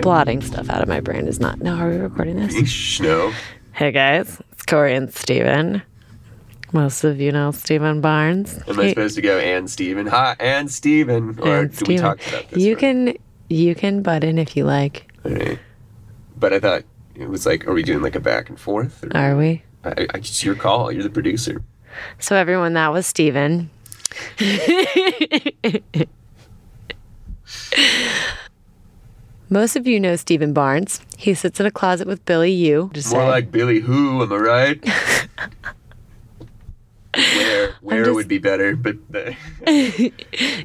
blotting stuff out of my brain is not. No, are we recording this? No. Hey guys, it's Corey and Steven. Most of you know Steven Barnes. Am I supposed to go and Steven? Hi, and Steven. Or and do we talk about this? You right? can you can butt in if you like. Okay. But I thought it was like, are we doing like a back and forth? Or- Are we? I, I, it's your call. You're the producer. So everyone, that was Steven. Most of you know Steven Barnes. He sits in a closet with Billy Yu. Just More saying. like Billy Who, am I right? where where just- would be better, but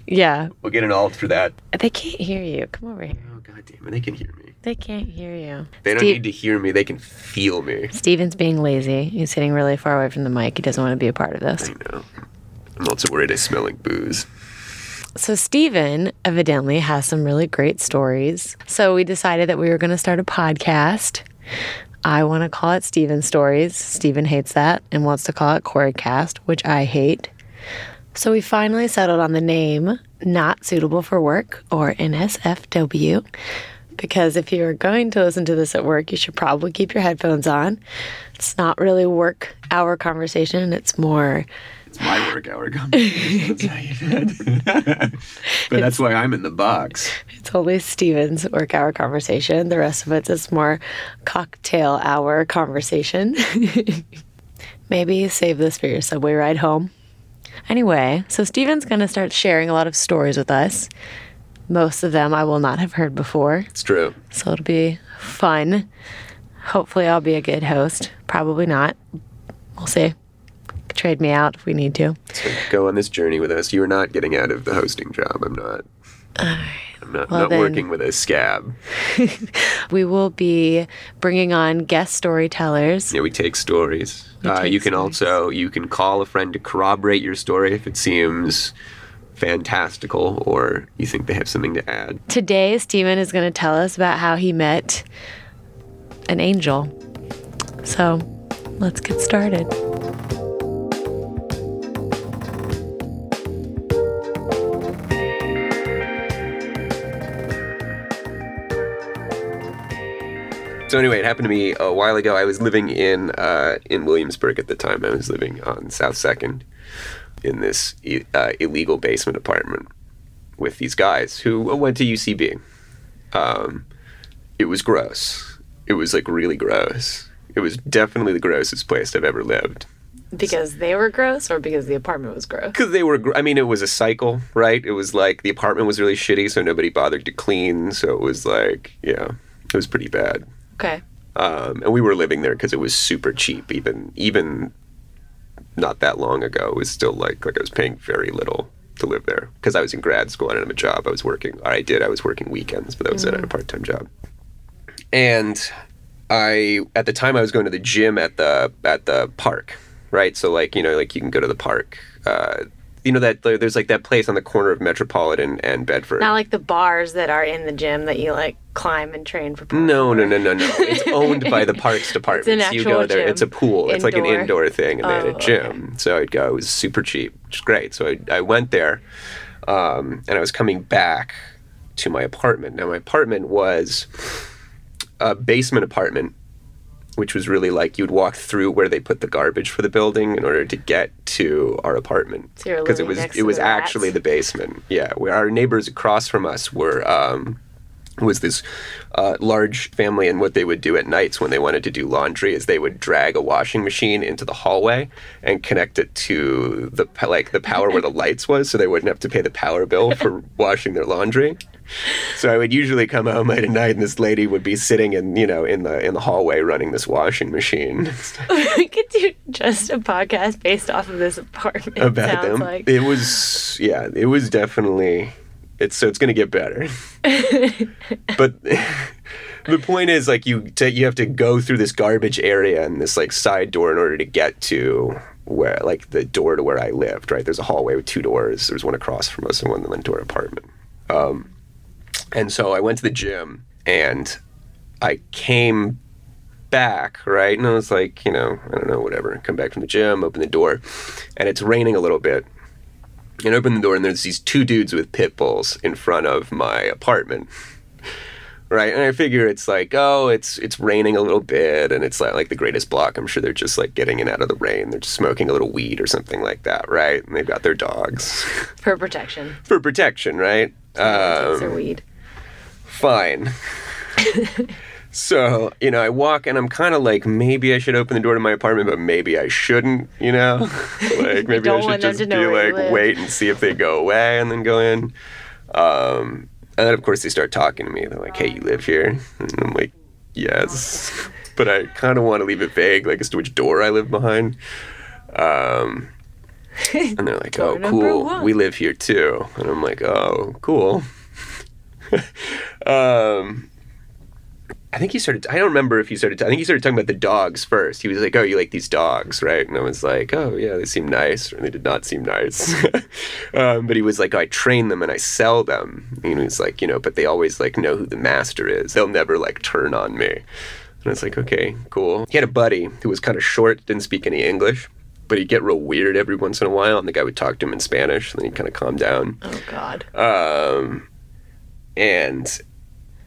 yeah, we'll get an alt for that. they can't hear you. Come over here. Oh god damn it, they can hear me. They can't hear you. They don't need to hear me, they can feel me. Steven's being lazy. He's sitting really far away from the mic. He doesn't want to be a part of this. I know. I'm also worried I smell like booze. So, Steven evidently has some really great stories. So, we decided that we were going to start a podcast. I want to call it Steven Stories. Steven hates that and wants to call it Coreycast, which I hate. So, we finally settled on the name Not Suitable for Work or NSFW. Because if you're going to listen to this at work, you should probably keep your headphones on. It's not really work hour conversation, it's more It's my work hour conversation. That's how you did. but that's why I'm in the box. It's only Steven's work hour conversation. The rest of it's just more cocktail hour conversation. Maybe save this for your subway ride home. Anyway, so Steven's going to start sharing a lot of stories with us. Most of them I will not have heard before, It's true. so it'll be fun. Hopefully, I'll be a good host. Probably not. We'll see. Trade me out if we need to. So go on this journey with us. You're not getting out of the hosting job. I'm not. I'm not, Well, not then- working with a scab. We will be bringing on guest storytellers. Yeah, we take stories. We uh, take you can stories. also you can call a friend to corroborate your story if it seems fantastical or you think they have something to add. Today, Steven is going to tell us about how he met an angel. So let's get started. So anyway, it happened to me a while ago. I was living in uh, in Williamsburg at the time. I was living on South Second in this uh, illegal basement apartment with these guys who went to UCB. Um, it was gross. It was like really gross. It was definitely the grossest place I've ever lived. Because they were gross or because the apartment was gross? Because they were, gr- I mean, it was a cycle, right? It was like the apartment was really shitty, so nobody bothered to clean. So it was like, yeah, it was pretty bad. Okay. Um, and we were living there because it was super cheap. Even even not that long ago, it was still like like I was paying very little to live there because I was in grad school. I didn't have a job. I was working. Or I did. I was working weekends, but that was it. I had a part time job. And I at the time I was going to the gym at the at the park, right? So like you know like you can go to the park. Uh, you know that there's like that place on the corner of Metropolitan and Bedford. Not like the bars that are in the gym that you like climb and train for. No, no, no, no, no. It's owned by the parks department. an so you go there. gym. It's a pool. It's like an Indoor. indoor thing, and they had Oh, a okay. gym. So I'd go. It was super cheap, which is great. So I, I went there, um, and I was coming back to my apartment. Now my apartment was a basement apartment, which was really like you'd walk through where they put the garbage for the building in order to get to our apartment. So Because it was it was the rats? actually the basement. Yeah, where our neighbors across from us were. Um, was this uh, large family, and what they would do at nights when they wanted to do laundry is they would drag a washing machine into the hallway and connect it to the like the power where the lights was, so they wouldn't have to pay the power bill for washing their laundry. So I would usually come home late at night, and this lady would be sitting in you know in the in the hallway running this washing machine we could do just a podcast based off of this apartment. about them. Like. It was yeah, it was definitely it's so it's gonna get better. but the point is like you ta you have to go through this garbage area and this like side door in order to get to where like the door to where I lived. Right, there's a hallway with two doors. There's one across from us and one that went to our apartment. Um, and so I went to the gym and I came back, right? And I was like, you know, I don't know, whatever. Come back from the gym, open the door, and it's raining a little bit. And I open the door, and there's these two dudes with pit bulls in front of my apartment. right? And I figure it's like, oh, it's it's raining a little bit, and it's like like the greatest block. I'm sure they're just like getting in out of the rain. They're just smoking a little weed or something like that, right? And they've got their dogs For protection. for protection, right? Takes their Um, weed. Fine. so, you know, I walk and I'm kind of like, maybe I should open the door to my apartment, but maybe I shouldn't, you know? like, maybe I should just be like, wait and see if they go away and then go in. Um, and then, of course, they start talking to me. They're like, hey, you live here? And I'm like, yes. But I kind of want to leave it vague, like as to which door I live behind. Um, and they're like, oh, cool. one." We live here too. And I'm like, oh, cool. Um, I think he started. I don't remember if he started. I think he started talking about the dogs first. He was like, "Oh, you like these dogs, right?" And I was like, "Oh, yeah, they seem nice." Or they did not seem nice. um, but he was like, oh, "I train them and I sell them." And he was like, "You know, but they always like know who the master is. They'll never like turn on me." And I was like, "Okay, cool." He had a buddy who was kind of short, didn't speak any English, but he'd get real weird every once in a while, and the guy would talk to him in Spanish, and then he'd kind of calm down. Oh God. Um, and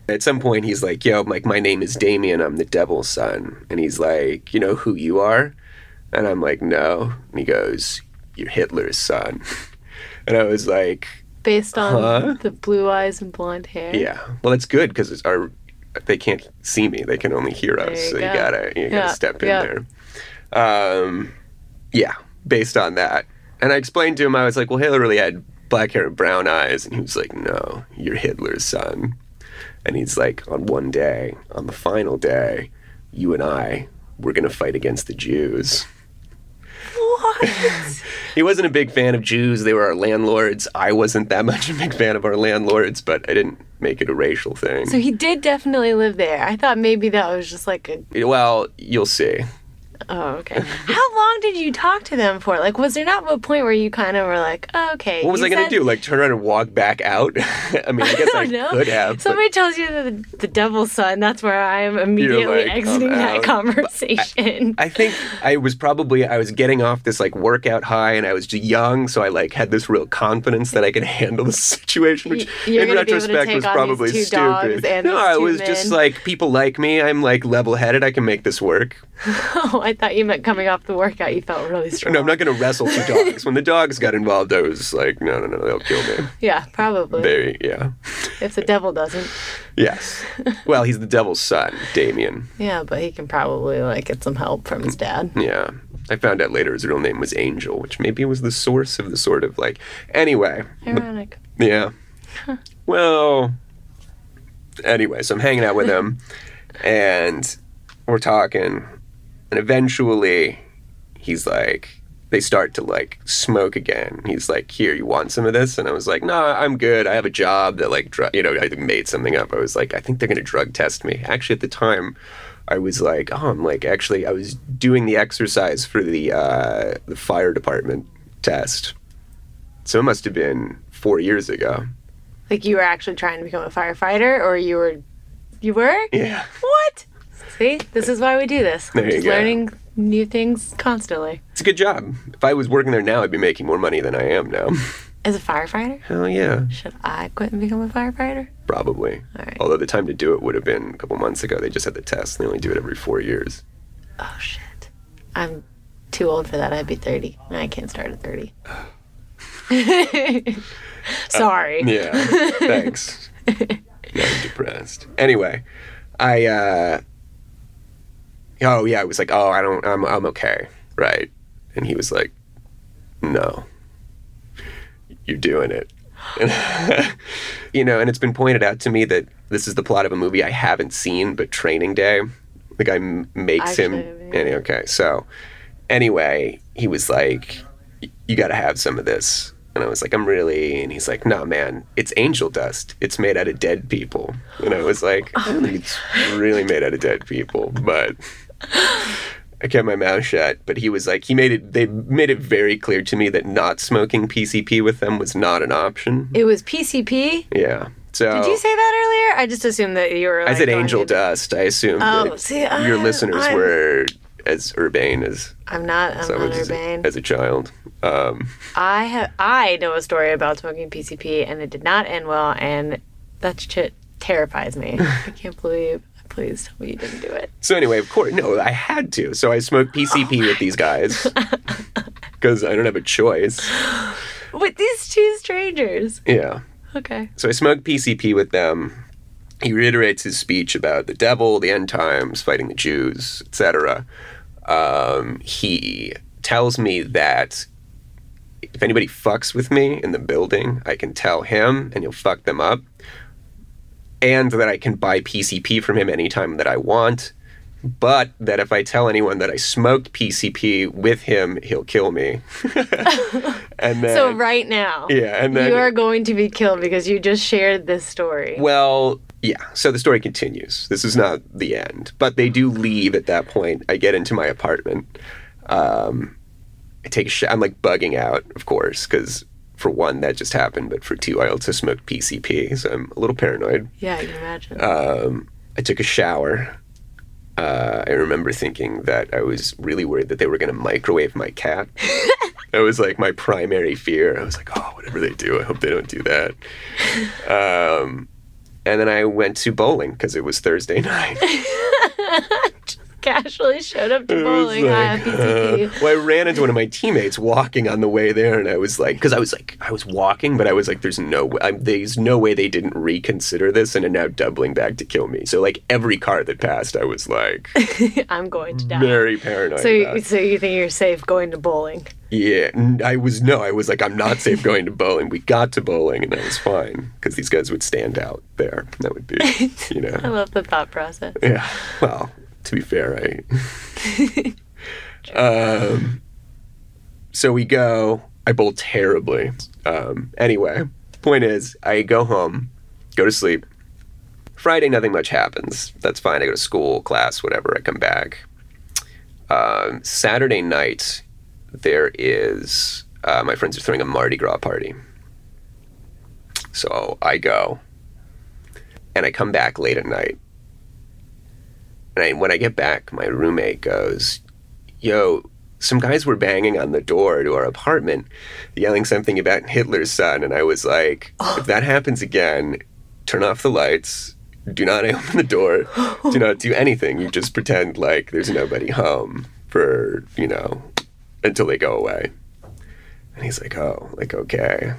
at some point, he's like, "Yo, like my name is Damien. I'm the Devil's son." And he's like, "You know who you are?" And I'm like, "No." And he goes, "You're Hitler's son." And I was like, Based on Huh? the blue eyes and blonde hair. "Yeah, well, that's good because our they can't see me; they can only hear us. You so you gotta you Yeah, gotta step in yeah. there." Um, yeah, based on that, and I explained to him, I was like, "Well, Hitler really had black hair and brown eyes," and he was like, "No, you're Hitler's son." And he's like, "On one day, on the final day, you and I, we're gonna fight against the Jews." What? He wasn't a big fan of Jews. They were our landlords. I wasn't that much a big fan of our landlords, but I didn't make it a racial thing. so he did definitely live there. I thought maybe that was just like a. Well, you'll see. Oh, okay. How long did you talk to them for? Like, was there not a point where you kind of were like, oh, okay? What was I gonna do? Like turn around and walk back out? I mean, I guess I, don't know. could have. but- Somebody tells you the, the devil's son. That's where I am immediately like, exiting that conversation. I think I was probably I was getting off this like workout high, and I was just young, so I like had this real confidence that I could handle the situation, which you're in gonna be able to retrospect was probably these two dogs stupid. no, I was just like people like me. I'm like level-headed. I can make this work. oh, I thought you meant coming off the workout. You felt really strong. No, I'm not gonna wrestle two dogs. When the dogs got involved, I was like, no, no, no, they'll kill me. Yeah, probably. They, yeah, If the devil doesn't. yes. Well, he's the devil's son, Damien. Yeah, but he can probably like get some help from his dad. Yeah. I found out later his real name was Angel, which maybe was the source of the sort of like. Anyway, Ironic. yeah. Well, anyway, so I'm hanging out with him and we're talking, and eventually he's like, they start to like smoke again. He's like, "Here, you want some of this?" And I was like, "No, I'm good. I have a job that like, dr-, you know, I made something up." I was like, "I think they're gonna drug test me." Actually, at the time, I was like, "Oh, I'm like actually, I was doing the exercise for the uh, the fire department test." So it must have been four years ago. Like you were actually trying to become a firefighter, or you were, you were. Yeah. What? See, this is why we do this. There you just go. learning new things constantly. It's a good job. If I was working there now, I'd be making more money than I am now. As a firefighter, Hell yeah, should I quit and become a firefighter? probably. All right. Although the time to do it would have been a couple months ago. They just had the test. They only do it every four years. Oh shit, I'm too old for that. I'd be 30. I can't start at 30. Sorry. Yeah, thanks. now I'm depressed. Anyway, I, uh, oh yeah, it was like, oh, I don't, I'm, I'm okay, right? And he was like, no, you're doing it. you know, and it's been pointed out to me that this is the plot of a movie I haven't seen, but Training Day. The guy m- makes him. And, okay, so anyway, he was like, "You got to have some of this," and I was like, "I'm really," and he's like, "No, man, it's angel dust. It's made out of dead people." And I was like, "I don't think it's really made out of dead people," but. I kept my mouth shut, but he was like, he made it, they made it very clear to me that not smoking PCP with them was not an option. It was PCP. Yeah. So Did you say that earlier? I just assumed that you were. Like, I said angel into- dust. I assumed Oh, that see, I- your listeners I'm- were as urbane as I'm not. I'm not was as, urbane. as a child. Um, I have. I know a story about smoking PCP, and it did not end well, and that shit terrifies me. I can't believe. Please tell me you didn't do it. So anyway, of course, no, I had to. So I smoked PCP with these guys because I don't have a choice. With these two strangers. Yeah. Okay. So I smoked PCP with them. He reiterates his speech about the devil, the end times, fighting the Jews, etc. Um, he tells me that if anybody fucks with me in the building, I can tell him and he'll fuck them up. And that I can buy PCP from him anytime that I want. But that if I tell anyone that I smoked PCP with him, he'll kill me. and then, So right now, yeah, and then you are going to be killed because you just shared this story. Well, yeah. So the story continues. This is not the end, but they do leave at that point. I get into my apartment. Um, I take a sh- I'm like bugging out, of course, because for one, that just happened, but for two, I also smoked PCP, so I'm a little paranoid. yeah, I can imagine. Um, I took a shower. Uh, I remember thinking that I was really worried that they were going to microwave my cat. that was like my primary fear. I was like, oh, whatever they do, I hope they don't do that. Um, and then I went to bowling because it was Thursday night. Casually showed up to bowling. Like, uh, well, I ran into one of my teammates walking on the way there, and I was like, because I was like, I was walking, but I was like, there's no, way, I, there's no way they didn't reconsider this and are now doubling back to kill me. So like every car that passed, I was like I'm going to die. very paranoid. so, you, so you think you're safe going to bowling? Yeah, I was no, I was like, I'm not safe going to bowling. We got to bowling, and that was fine because these guys would stand out there. That would be, you know. I love the thought process. yeah. Well, to be fair, I. um, so we go. I bowl terribly. Um, anyway, point is, I go home, go to sleep. Friday, nothing much happens. That's fine. I go to school, class, whatever. I come back. Um, Saturday night, there is uh, my friends are throwing a Mardi Gras party. So I go, and I come back late at night. And I, when I get back, my roommate goes, "Yo, some guys were banging on the door to our apartment, yelling something about Hitler's son." And I was like, "If that happens again, turn off the lights." Do not open the door. Do not do anything. You just pretend like there's nobody home for, you know, until they go away. And he's like, oh, like, okay.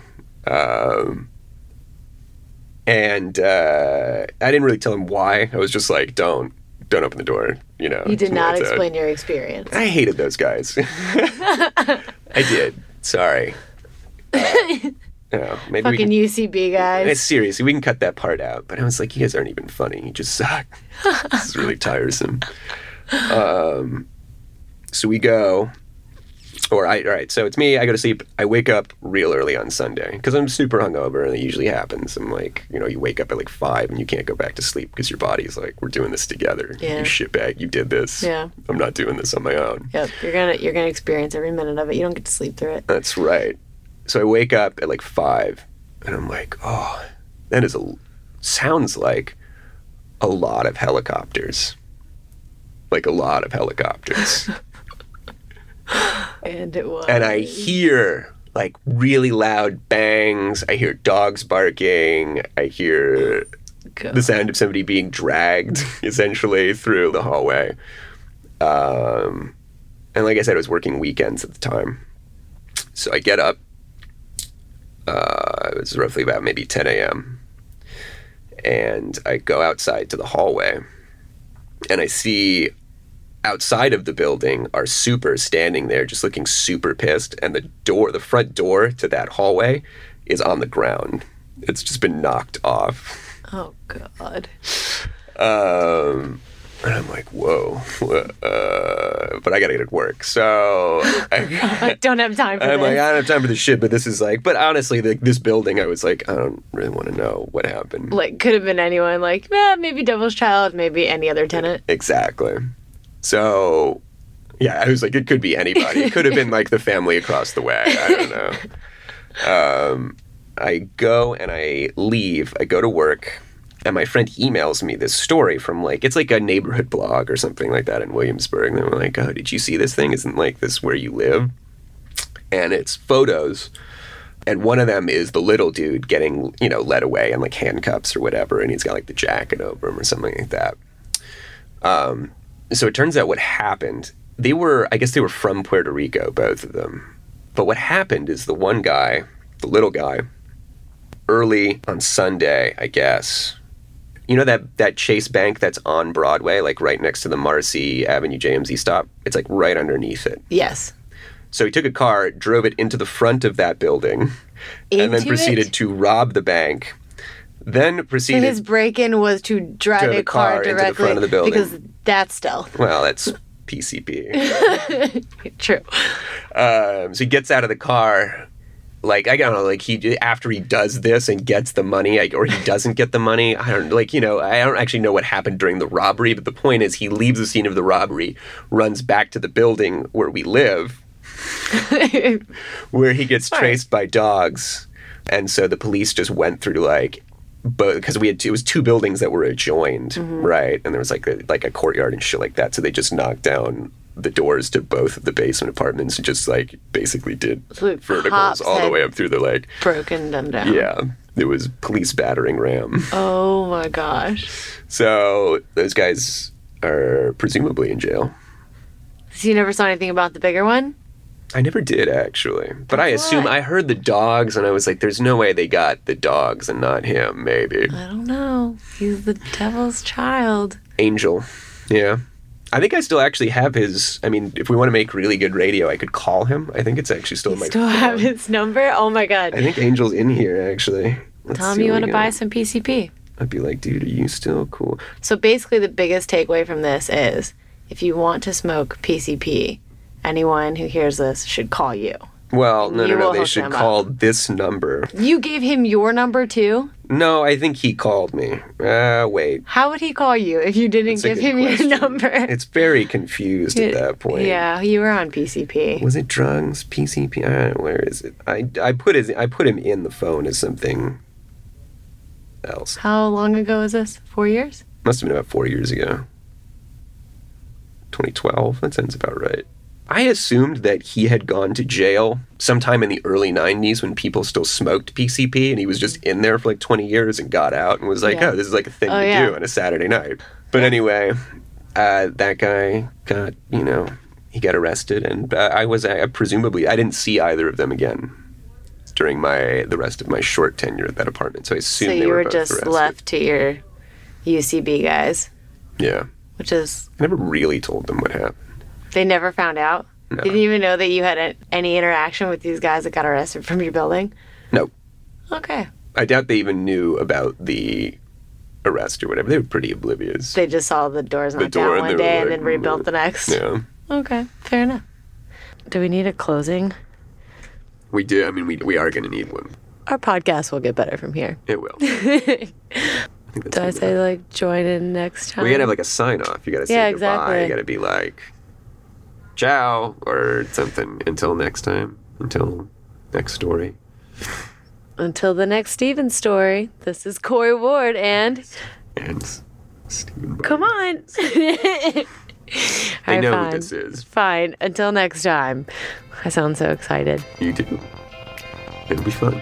Um, and uh, I didn't really tell him why. I was just like, don't, don't open the door, you know. You did not explain your experience. I hated those guys. I did. Sorry. Uh, no, maybe we Fucking can, UCB guys. seriously, we can cut that part out. But I was like, you guys aren't even funny. You just suck. this is really tiresome. Um, so we go, or I, all right. So it's me. I go to sleep. I wake up real early on Sunday because I'm super hungover, and it usually happens. I'm like, you know, you wake up at like five, and you can't go back to sleep because your body's like, we're doing this together. Yeah. You shitbag. You did this. Yeah. I'm not doing this on my own. Yep, you're gonna you're gonna experience every minute of it. You don't get to sleep through it. That's right. So I wake up at like five, and I'm like, oh, that is a sounds like a lot of helicopters. Like a lot of helicopters. And it was. and I hear like really loud bangs. I hear dogs barking. I hear God. the sound of somebody being dragged essentially through the hallway. Um, and like I said, I was working weekends at the time. So I get up. Uh, it was roughly about maybe 10 a.m. And I go outside to the hallway. And I see outside of the building are super standing there just looking super pissed. And the door, the front door to that hallway is on the ground. It's just been knocked off. Oh God. Um, and I'm like, whoa, uh, but I gotta get to work. So I, I don't have time for I'm this. like, I don't have time for this shit, but this is like, but honestly, this building, I was like, I don't really want to know what happened. like could have been anyone. Like eh, maybe Devil's Child, maybe any other tenant. Exactly. So, yeah, I was like, it could be anybody. It could have been like the family across the way. I don't know. Um, I go and I leave. I go to work, and my friend emails me this story from like it's like a neighborhood blog or something like that in Williamsburg. And they're like, "Oh, did you see this thing? Isn't like this where you live?" And it's photos and one of them is the little dude getting you know led away in like handcuffs or whatever, and he's got like the jacket over him or something like that. Um, so it turns out what happened. They were, I guess, they were from Puerto Rico, both of them. But what happened is the one guy, the little guy, early on Sunday, I guess. You know that that Chase Bank that's on Broadway, like right next to the Marcy Avenue JMZ stop. It's like right underneath it. Yes. So he took a car, drove it into the front of that building, and then proceeded it? to rob the bank. Then So proceeded. his break-in was to drive Drove a car, car into the directly front of the building. because that's stealth. well, that's PCP. True. um, so he gets out of the car. Like I don't know, like he after he does this and gets the money, like, or he doesn't get the money. I don't like you know I don't actually know what happened during the robbery, but the point is he leaves the scene of the robbery, runs back to the building where we live, where he gets traced by dogs, and so the police just went through like, but because we had two, it was two buildings that were adjoined, Mm-hmm. right, and there was like a, like a courtyard and shit like that, so they just knocked down the doors to both of the basement apartments and just like basically did So verticals all the way up through the like, Broken them down. yeah, it was police battering ram. Oh my gosh. So those guys are presumably in jail. So you never saw anything about the bigger one? I never did actually, but I assume. I heard the dogs, and I was like, "There's no way they got the dogs and not him." Maybe I don't know. He's the devil's child. Angel, yeah. I think I still actually have his. I mean, if we want to make really good radio, I could call him. I think it's actually still in my. Still have his number? Oh my god. I think Angel's in here actually. Let's Tell him you want to buy some PCP. I'd be like, dude, are you still cool? So basically, the biggest takeaway from this is if you want to smoke PCP, anyone who hears this should call you. Well, no, You no, no. They should call this number. You gave him your number too? No, I think he called me. Uh, wait. How would he call you if you didn't That's give him question. your number? It's very confused at that point. Yeah, you were on PCP. Was it drugs? PCP? I where is it? I, I put his I put him in the phone as something else. How long ago is this? Four years? Must have been about four years ago. 2012. That sounds about right. I assumed that he had gone to jail sometime in the early 90s when people still smoked PCP and he was just in there for like 20 years and got out and was like, Yeah. oh, this is like a thing Oh, to yeah. do on a Saturday night. But anyway, uh, that guy got, you know, he got arrested and uh, I was uh, presumably, I didn't see either of them again during my the rest of my short tenure at that apartment. So I assumed So they you were were just arrested. left to your UCB guys, Yeah. which is, I never really told them what happened. They never found out. No. Didn't even know that you had a, any interaction with these guys that got arrested from your building? No. Okay. I doubt they even knew about the arrest or whatever. They were pretty oblivious. They just saw the doors knocked door down one day and then rebuilt "Mm." the next. yeah. Okay, fair enough. Do we need a closing? We do. I mean, we, we are going to need one. Our podcast will get better from here. It will. I Do I say like join in next time? We gotta have like a sign off. You gotta say Yeah, goodbye. exactly. You gotta be like, ciao, or something. Until next time. Until next story. Until the next Steven story. This is Corey Ward and And Stephen. Butler. come on. I Alright, know fine. who this is. Fine. Until next time. I sound so excited. You do. It'll be fun.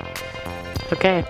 Okay.